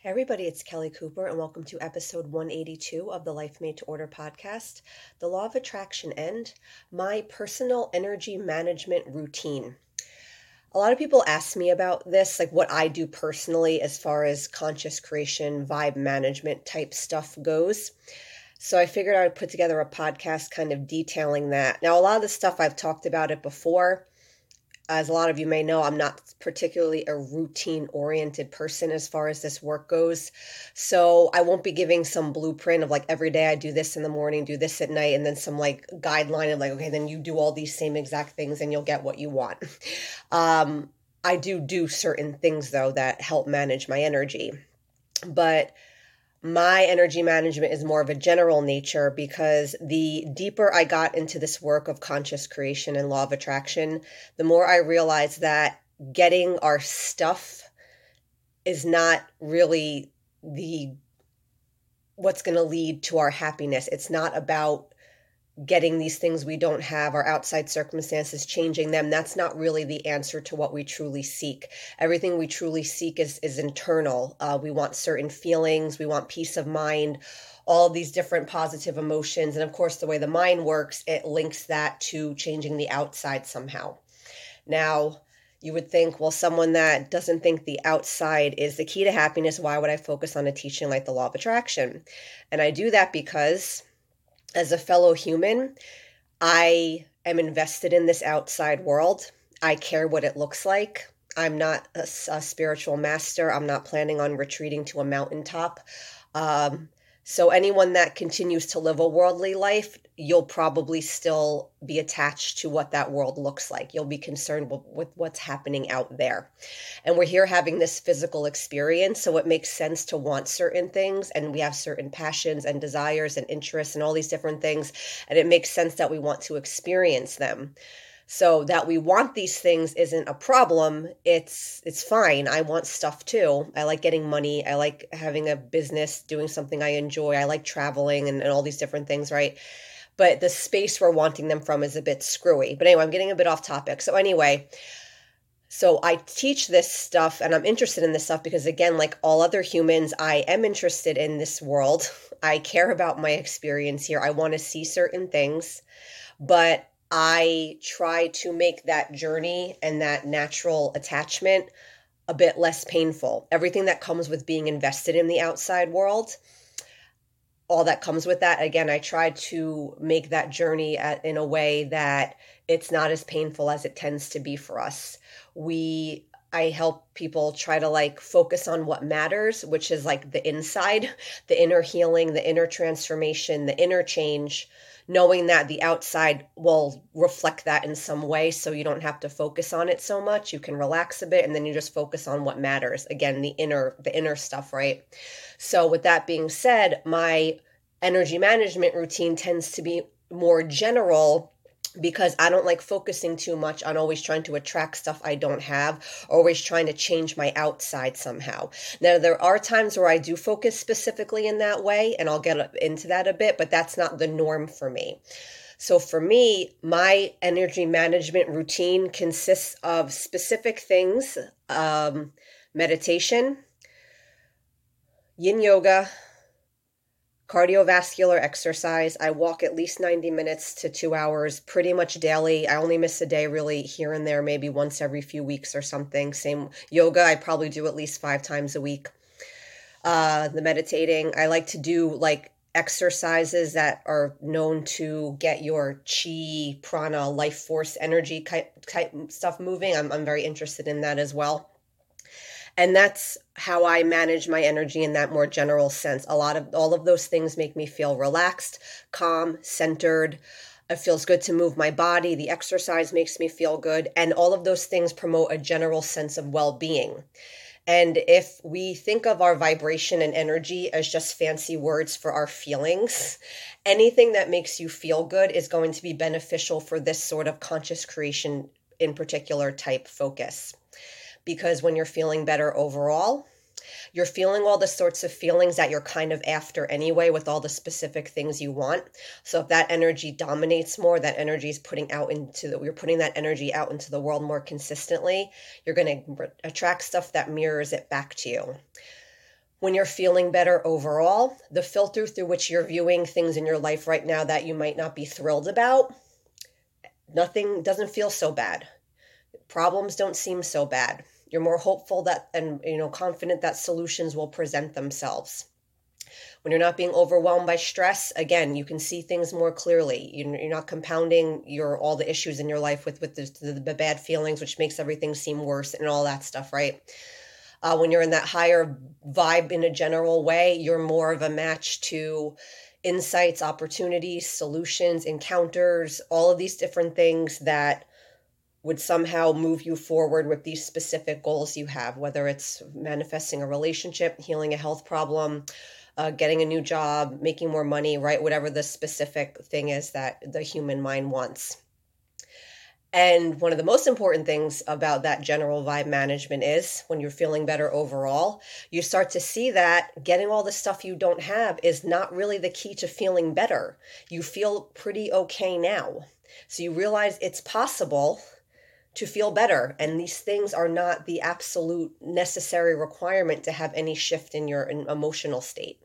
Hey everybody, it's Kelly Cooper, and welcome to episode 182 of the Life Made to Order podcast The Law of Attraction and my personal energy management routine. A lot of people ask me about this, like what I do personally as far as conscious creation, vibe management type stuff goes. So I figured I would put together a podcast kind of detailing that. Now, a lot of the stuff I've talked about it before as a lot of you may know, I'm not particularly a routine oriented person as far as this work goes. So I won't be giving some blueprint of like every day I do this in the morning, do this at night, and then some like guideline of like, okay, then you do all these same exact things and you'll get what you want. Um, I do do certain things though that help manage my energy. But my energy management is more of a general nature because the deeper I got into this work of conscious creation and law of attraction, the more I realized that getting our stuff is not really the what's going to lead to our happiness. It's not about getting these things we don't have, our outside circumstances changing them, that's not really the answer to what we truly seek. Everything we truly seek is, is internal. Uh, we want certain feelings, we want peace of mind, all these different positive emotions. And of course, the way the mind works, it links that to changing the outside somehow. Now, you would think, well, someone that doesn't think the outside is the key to happiness, why would I focus on a teaching like the law of attraction? And I do that because as a fellow human, I am invested in this outside world. I care what it looks like. I'm not a, a spiritual master. I'm not planning on retreating to a mountaintop. Um, so, anyone that continues to live a worldly life, you'll probably still be attached to what that world looks like. You'll be concerned with, with, what's happening out there. And we're here having this physical experience. So, it makes sense to want certain things. And we have certain passions and desires and interests and all these different things. And it makes sense that we want to experience them so that we want these things isn't a problem. It's it's fine. I want stuff too. I like getting money. I like having a business doing something i enjoy. I like traveling and, and all these different things right? But the space we're wanting them from is a bit screwy. But anyway i'm getting a bit off topic. So anyway so I teach this stuff and I'm interested in this stuff because again like all other humans I am interested in this world. I care about my experience here. I want to see certain things, but I try to make that journey and that natural attachment a bit less painful. Everything that comes with being invested in the outside world, all that comes with that, again, I try to make that journey at, in a way that it's not as painful as it tends to be for us. We I help people try to like focus on what matters, which is like the inside, the inner healing, the inner transformation, the inner change knowing that the outside will reflect that in some way so you don't have to focus on it so much. You can relax a bit and then you just focus on what matters. Again the inner the inner stuff right? So with that being said my energy management routine tends to be more general because I don't like focusing too much on always trying to attract stuff I don't have, always trying to change my outside somehow. Now, there are times where I do focus specifically in that way, and I'll get into that a bit, but that's not the norm for me. So, for me, my energy management routine consists of specific things um, meditation, yin yoga, cardiovascular exercise. I walk at least 90 minutes to two hours pretty much daily. I only miss a day really here and there, maybe once every few weeks or something. Same yoga, I probably do at least five times a week. Uh, the meditating, I like to do like exercises that are known to get your chi, prana, life force, energy type, type stuff moving. I'm, I'm very interested in that as well and that's how I manage my energy in that more general sense. A lot of all of those things make me feel relaxed, calm, centered. It feels good to move my body. The exercise makes me feel good. And all of those things promote a general sense of well being. And if we think of our vibration and energy as just fancy words for our feelings, anything that makes you feel good is going to be beneficial for this sort of conscious creation in particular type focus because when you're feeling better overall, you're feeling all the sorts of feelings that you're kind of after anyway with all the specific things you want. So if that energy dominates more, that energy is putting out into the, you're putting that energy out into the world more consistently, you're going to attract stuff that mirrors it back to you. when you're feeling better overall, the filter through which you're viewing things in your life right now that you might not be thrilled about, nothing doesn't feel so bad. Problems don't seem so bad. You're more hopeful that and you know confident that solutions will present themselves. When you're not being overwhelmed by stress, again, you can see things more clearly. You're not compounding your all the issues in your life with with the, the bad feelings, which makes everything seem worse and all that stuff, right? Uh, when you're in that higher vibe in a general way, you're more of a match to insights, opportunities, solutions, encounters, all of these different things that would somehow move you forward with these specific goals you have, whether it's manifesting a relationship, healing a health problem, uh, getting a new job, making more money, right? Whatever the specific thing is that the human mind wants. And one of the most important things about that general vibe management is when you're feeling better overall, you start to see that getting all the stuff you don't have is not really the key to feeling better. You feel pretty okay now. So you realize it's possible to feel better. And these things are not the absolute necessary requirement to have any shift in your emotional state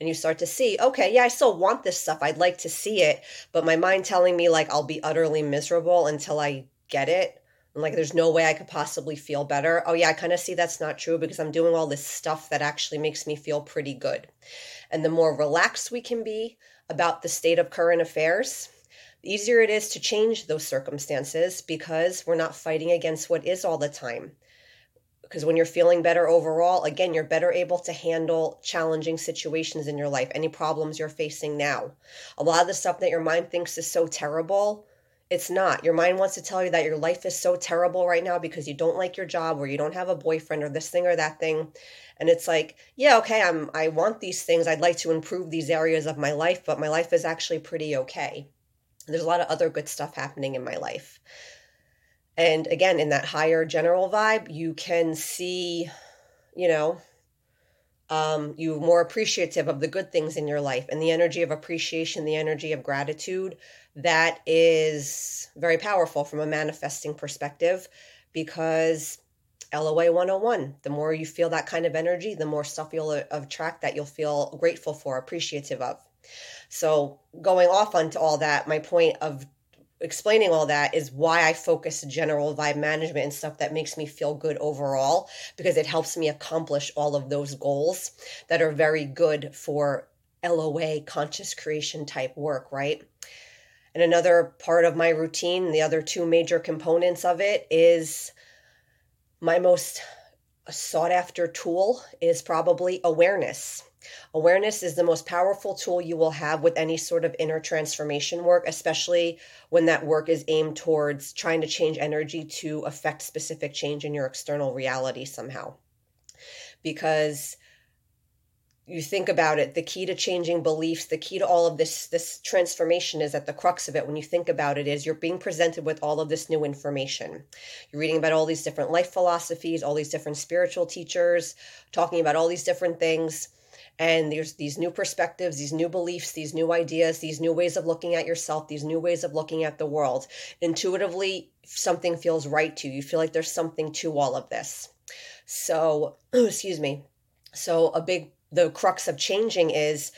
and you start to see, okay, yeah, I still want this stuff. I'd like to see it, but my mind telling me like I'll be utterly miserable until I get it. And like there's no way I could possibly feel better. Oh yeah, I kind of see that's not true because I'm doing all this stuff that actually makes me feel pretty good. And the more relaxed we can be about the state of current affairs, easier it is to change those circumstances because we're not fighting against what is all the time because when you're feeling better overall, again, you're better able to handle challenging situations in your life, any problems you're facing now. A lot of the stuff that your mind thinks is so terrible, it's not. Your mind wants to tell you that your life is so terrible right now because you don't like your job or you don't have a boyfriend or this thing or that thing. And it's like, yeah, okay, I'm I want these things. I'd like to improve these areas of my life, but my life is actually pretty okay. There's a lot of other good stuff happening in my life. And again, in that higher general vibe, you can see, you know, um, you more appreciative of the good things in your life and the energy of appreciation, the energy of gratitude. That is very powerful from a manifesting perspective because LOA 101, the more you feel that kind of energy, the more stuff you'll attract that you'll feel grateful for, appreciative of. So, going off onto all that, my point of explaining all that is why I focus general vibe management and stuff that makes me feel good overall because it helps me accomplish all of those goals that are very good for LOA conscious creation type work, right? And another part of my routine, the other two major components of it is my most sought after tool is probably awareness. Awareness is the most powerful tool you will have with any sort of inner transformation work, especially when that work is aimed towards trying to change energy to affect specific change in your external reality somehow. Because you think about it the key to changing beliefs the key to all of this this transformation is at the crux of it. When you think about it is you're being presented with all of this new information. You're reading about all these different life philosophies all these different spiritual teachers talking about all these different things and there's these new perspectives these new beliefs these new ideas these new ways of looking at yourself these new ways of looking at the world. Intuitively something feels right to you. You feel like there's something to all of this. So excuse me. So a big the crux of changing is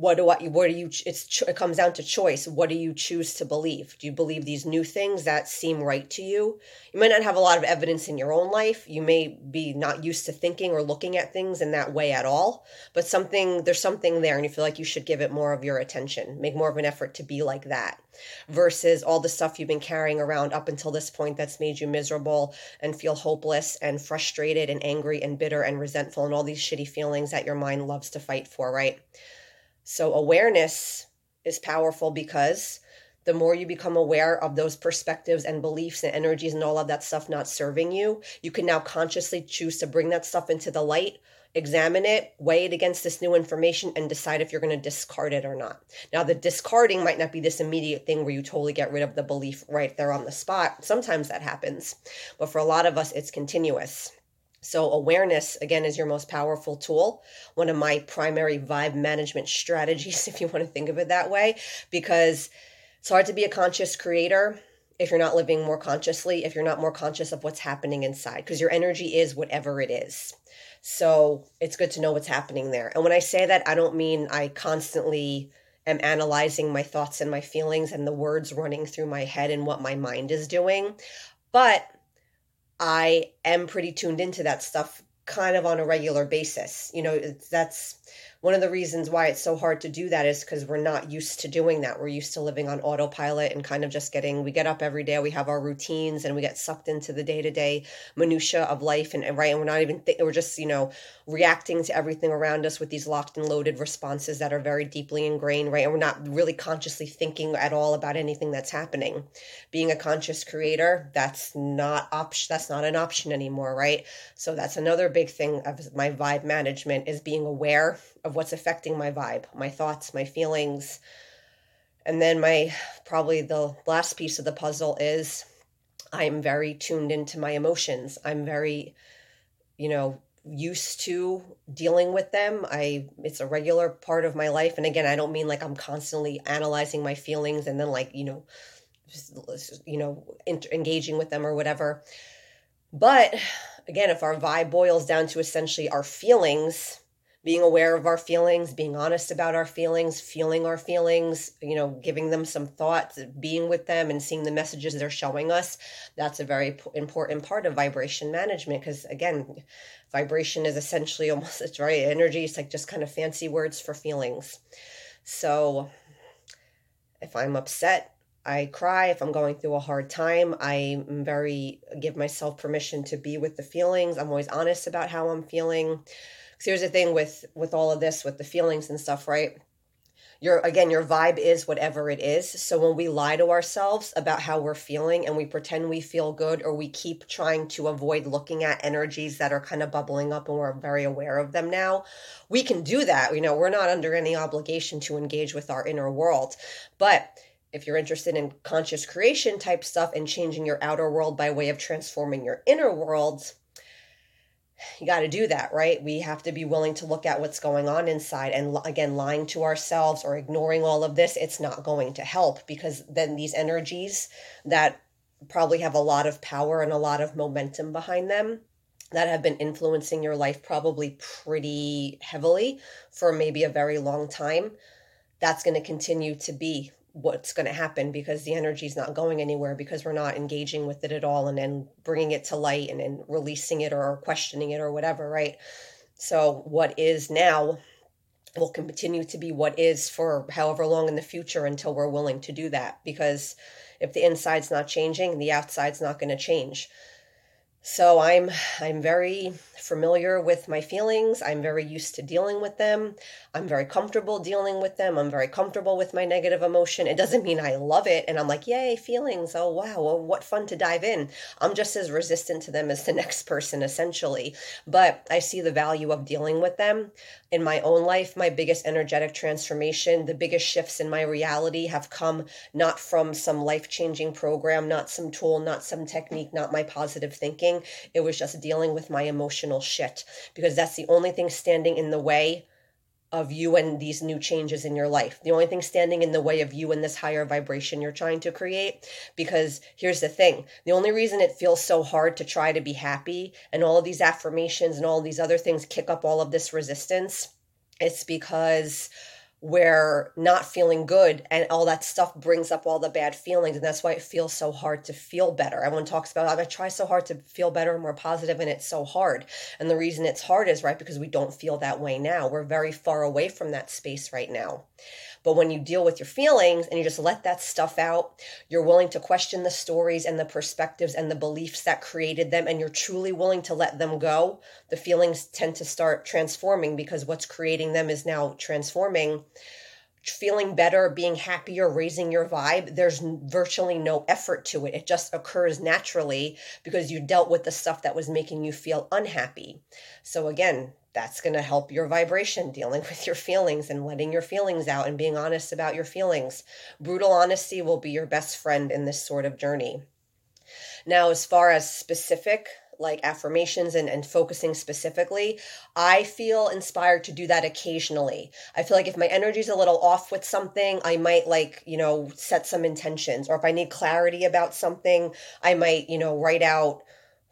what do I, what do you, it's, it comes down to choice. What do you choose to believe? Do you believe these new things that seem right to you? You might not have a lot of evidence in your own life. You may be not used to thinking or looking at things in that way at all, but something, there's something there and you feel like you should give it more of your attention, make more of an effort to be like that versus all the stuff you've been carrying around up until this point that's made you miserable and feel hopeless and frustrated and angry and bitter and resentful and all these shitty feelings that your mind loves to fight for, right? So, awareness is powerful because the more you become aware of those perspectives and beliefs and energies and all of that stuff not serving you, you can now consciously choose to bring that stuff into the light, examine it, weigh it against this new information, and decide if you're going to discard it or not. Now, the discarding might not be this immediate thing where you totally get rid of the belief right there on the spot. Sometimes that happens, but for a lot of us, it's continuous. So, awareness, again, is your most powerful tool. One of my primary vibe management strategies, if you want to think of it that way, because it's hard to be a conscious creator if you're not living more consciously, if you're not more conscious of what's happening inside, because your energy is whatever it is. So it's good to know what's happening there. And when I say that, I don't mean I constantly am analyzing my thoughts and my feelings and the words running through my head and what my mind is doing. But I am pretty tuned into that stuff kind of on a regular basis. You know, that's one of the reasons why it's so hard to do that is because we're not used to doing that. We're used to living on autopilot and kind of just getting, we get up every day, we have our routines and we get sucked into the day to day minutia of life. And, right. And we're not even, th- we're just, you know, reacting to everything around us with these locked and loaded responses that are very deeply ingrained. Right. And we're not really consciously thinking at all about anything that's happening. Being a conscious creator, that's not option. That's not an option anymore. Right. So that's another big thing of my vibe management is being aware of what's affecting my vibe, my thoughts, my feelings. And then my probably the last piece of the puzzle is I'm very tuned into my emotions. I'm very, you know, used to dealing with them. I it's a regular part of my life and again, I don't mean like I'm constantly analyzing my feelings and then like, you know, you know, engaging with them or whatever. But again, if our vibe boils down to essentially our feelings, being aware of our feelings, being honest about our feelings, feeling our feelings, you know, giving them some thoughts, being with them and seeing the messages they're showing us. That's a very important part of vibration management because, again, vibration is essentially almost, it's right, energy. It's like just kind of fancy words for feelings. So if I'm upset, I cry. If I'm going through a hard time, I'm very, give myself permission to be with the feelings. I'm always honest about how I'm feeling here's the thing with with all of this with the feelings and stuff right? Your again your vibe is whatever it is. So when we lie to ourselves about how we're feeling and we pretend we feel good or we keep trying to avoid looking at energies that are kind of bubbling up and we're very aware of them now we can do that. You know we're not under any obligation to engage with our inner world. But if you're interested in conscious creation type stuff and changing your outer world by way of transforming your inner world you got to do that, right? We have to be willing to look at what's going on inside. And again, lying to ourselves or ignoring all of this, it's not going to help because then these energies that probably have a lot of power and a lot of momentum behind them that have been influencing your life probably pretty heavily for maybe a very long time, that's going to continue to be what's going to happen because the energy is not going anywhere because we're not engaging with it at all and then bringing it to light and then releasing it or questioning it or whatever right? So what is now will continue to be what is for however long in the future until we're willing to do that because if the inside's not changing the outside's not going to change so i'm i'm very familiar with my feelings. I'm very used to dealing with them. I'm very comfortable dealing with them. I'm very comfortable with my negative emotion. It doesn't mean I love it and I'm like, yay, feelings. Oh, wow. Well, what fun to dive in. I'm just as resistant to them as the next person, essentially. But I see the value of dealing with them. In my own life, my biggest energetic transformation, the biggest shifts in my reality have come not from some life changing program, not some tool, not some technique, not my positive thinking. It was just dealing with my emotional shit because that's the only thing standing in the way of you and these new changes in your life. The only thing standing in the way of you and this higher vibration you're trying to create. Because here's the thing the only reason it feels so hard to try to be happy and all of these affirmations and all these other things kick up all of this resistance, it's because we're not feeling good and all that stuff brings up all the bad feelings and that's why it feels so hard to feel better. Everyone talks about oh, i try so hard to feel better and more positive and it's so hard. And the reason it's hard is right because we don't feel that way now. We're very far away from that space right now but when you deal with your feelings and you just let that stuff out, you're willing to question the stories and the perspectives and the beliefs that created them, and you're truly willing to let them go, the feelings tend to start transforming because what's creating them is now transforming feeling better, being happier, raising your vibe, there's virtually no effort to it. It just occurs naturally because you dealt with the stuff that was making you feel unhappy. So, again, that's going to help your vibration dealing with your feelings and letting your feelings out and being honest about your feelings. Brutal honesty will be your best friend in this sort of journey. Now, as far as specific like affirmations and, and focusing specifically, I feel inspired to do that occasionally. I feel like if my energy's a little off with something, I might like, you know, set some intentions. Or if I need clarity about something, I might, you know, write out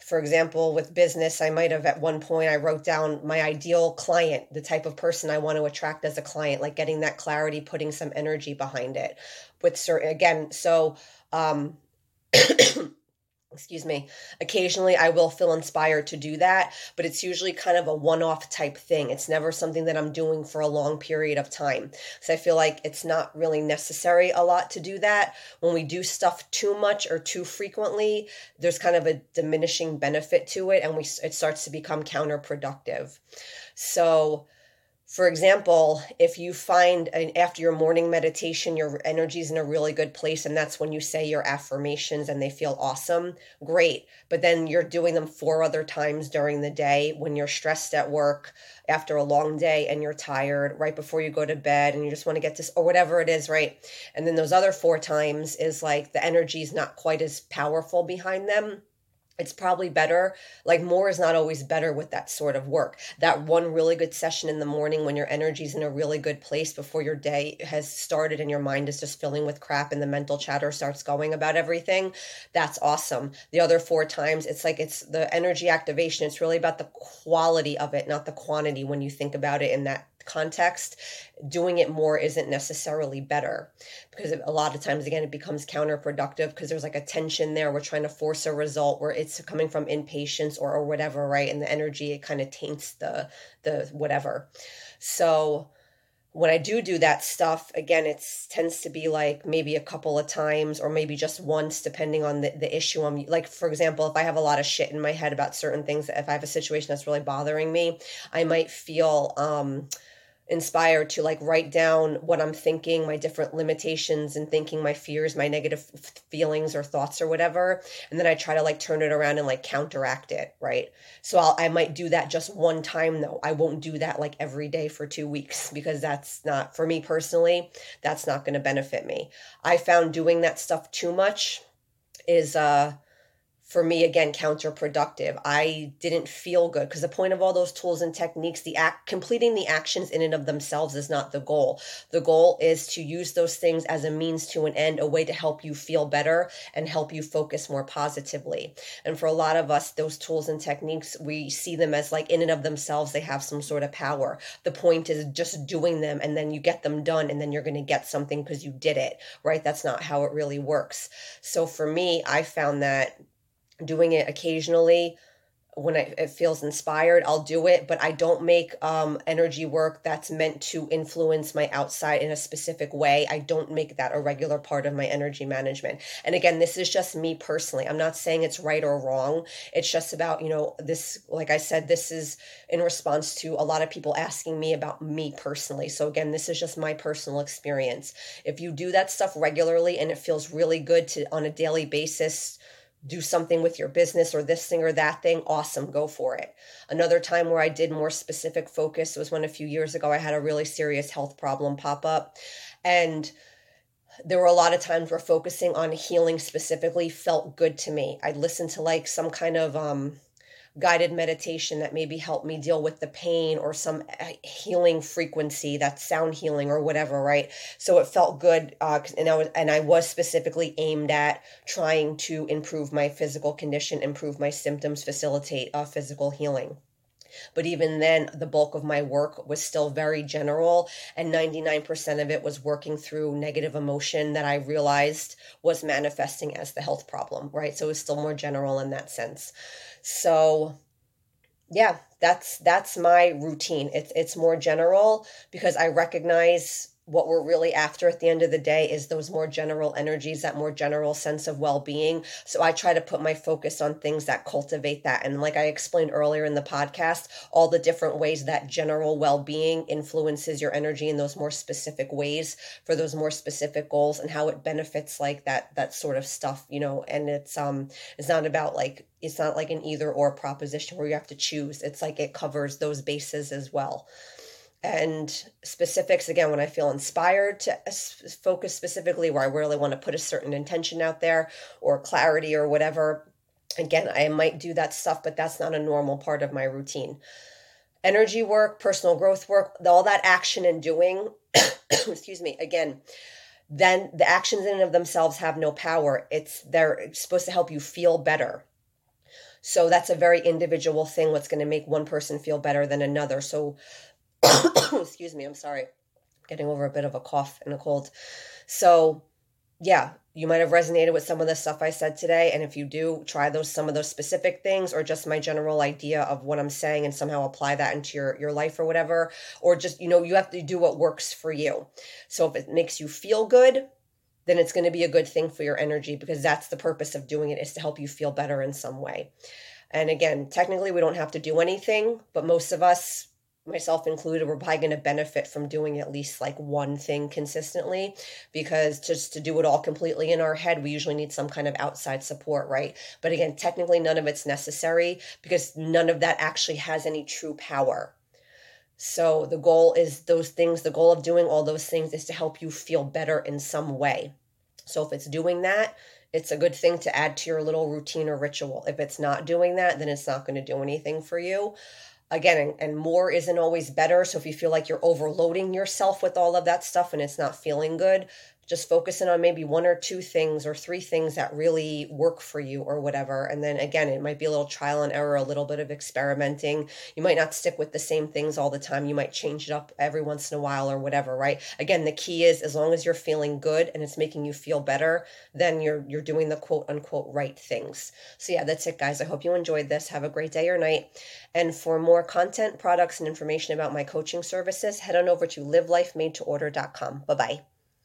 for example, with business, I might have at one point I wrote down my ideal client, the type of person I want to attract as a client, like getting that clarity, putting some energy behind it. With certain again, so um excuse me occasionally i will feel inspired to do that but it's usually kind of a one-off type thing. It's never something that i'm doing for a long period of time. So i feel like it's not really necessary a lot to do that. When we do stuff too much or too frequently there's kind of a diminishing benefit to it and we it starts to become counterproductive. So for example, if you find an, after your morning meditation, your energy is in a really good place, and that's when you say your affirmations and they feel awesome, great. But then you're doing them four other times during the day when you're stressed at work after a long day and you're tired, right before you go to bed, and you just want to get this or whatever it is, right? And then those other four times is like the energy is not quite as powerful behind them it's probably better like more is not always better with that sort of work. That one really good session in the morning when your energy's in a really good place before your day has started and your mind is just filling with crap and the mental chatter starts going about everything that's awesome. The other four times it's like it's the energy activation. It's really about the quality of it not the quantity when you think about it in that context, doing it more isn't necessarily better because a lot of times, again, it becomes counterproductive because there's like a tension there. We're trying to force a result where it's coming from impatience or, or whatever, right? And the energy, it kind of taints the, the whatever. So, when I do do that stuff, again, it tends to be like maybe a couple of times or maybe just once, depending on the, the issue. I'm like, for example, if I have a lot of shit in my head about certain things, if I have a situation that's really bothering me, I might feel, um, inspired to like write down what I'm thinking, my different limitations and thinking, my fears, my negative feelings or thoughts or whatever. And then I try to like turn it around and like counteract it, right? So I'll, I might do that just one time though. I won't do that like every day for two weeks because that's not, for me personally, that's not going to benefit me. I found doing that stuff too much is, uh, for me again counterproductive. I didn't feel good because the point of all those tools and techniques the act completing the actions in and of themselves is not the goal. The goal is to use those things as a means to an end a way to help you feel better and help you focus more positively. And for a lot of us those tools and techniques we see them as like in and of themselves they have some sort of power. The point is just doing them and then you get them done and then you're going to get something because you did it right? That's not how it really works. So for me i found that doing it occasionally. When it feels inspired i'll do it but i don't make um, energy work that's meant to influence my outside in a specific way. I don't make that a regular part of my energy management. And again this is just me personally. I'm not saying it's right or wrong. It's just about you know this like i said this is in response to a lot of people asking me about me personally. So again this is just my personal experience. If you do that stuff regularly and it feels really good to on a daily basis do something with your business or this thing or that thing, awesome, go for it. Another time where I did more specific focus was when a few years ago I had a really serious health problem pop up. And there were a lot of times where focusing on healing specifically felt good to me. I'd listen to like some kind of um guided meditation that maybe helped me deal with the pain or some uh, healing frequency that's sound healing or whatever right? So it felt good uh, and i was and i was specifically aimed at trying to improve my physical condition improve my symptoms facilitate uh, physical healing but even then, the bulk of my work was still very general, and 99% of it was working through negative emotion that I realized was manifesting as the health problem, right? So it was still more general in that sense. So, yeah, that's that's my routine. It's it's more general because I recognize what we're really after at the end of the day is those more general energies, that more general sense of well being. So I try to put my focus on things that cultivate that. And like I explained earlier in the podcast, all the different ways that general well being influences your energy in those more specific ways for those more specific goals and how it benefits like that, that sort of stuff, you know, and it's, um, it's not about like, it's not like an either or proposition where you have to choose. It's like it covers those bases as well and specifics again when i feel inspired to uh, focus specifically where i really want to put a certain intention out there or clarity or whatever again i might do that stuff but that's not a normal part of my routine. Energy work personal growth work all that action and doing excuse me again then the actions in and of themselves have no power. It's they're supposed to help you feel better. So that's a very individual thing, what's going to make one person feel better than another. So, excuse me, I'm sorry, getting over a bit of a cough and a cold. So, yeah, you might have resonated with some of the stuff I said today. And if you do, try those some of those specific things or just my general idea of what I'm saying and somehow apply that into your, your life or whatever. Or just, you know, you have to do what works for you. So if it makes you feel good, then it's going to be a good thing for your energy because that's the purpose of doing it is to help you feel better in some way. And again, technically we don't have to do anything, but most of us myself included, we're probably going to benefit from doing at least like one thing consistently because just to do it all completely in our head, we usually need some kind of outside support, right? But again, technically, none of it's necessary because none of that actually has any true power. So the goal is those things, the goal of doing all those things is to help you feel better in some way. So if it's doing that, it's a good thing to add to your little routine or ritual. If it's not doing that, then it's not going to do anything for you again and, and, more isn't always better. So if you feel like you're overloading yourself with all of that stuff and it's not feeling good just focusing on maybe one or two things or three things that really work for you or whatever. And then again, it might be a little trial and error, a little bit of experimenting. You might not stick with the same things all the time. You might change it up every once in a while or whatever, right? Again, the key is as long as you're feeling good and it's making you feel better, then you're you're doing the quote unquote right things. So yeah, that's it guys. I hope you enjoyed this. Have a great day or night. And for more content, products and information about my coaching services, head on over to livelifemade to order.com. Bye-bye.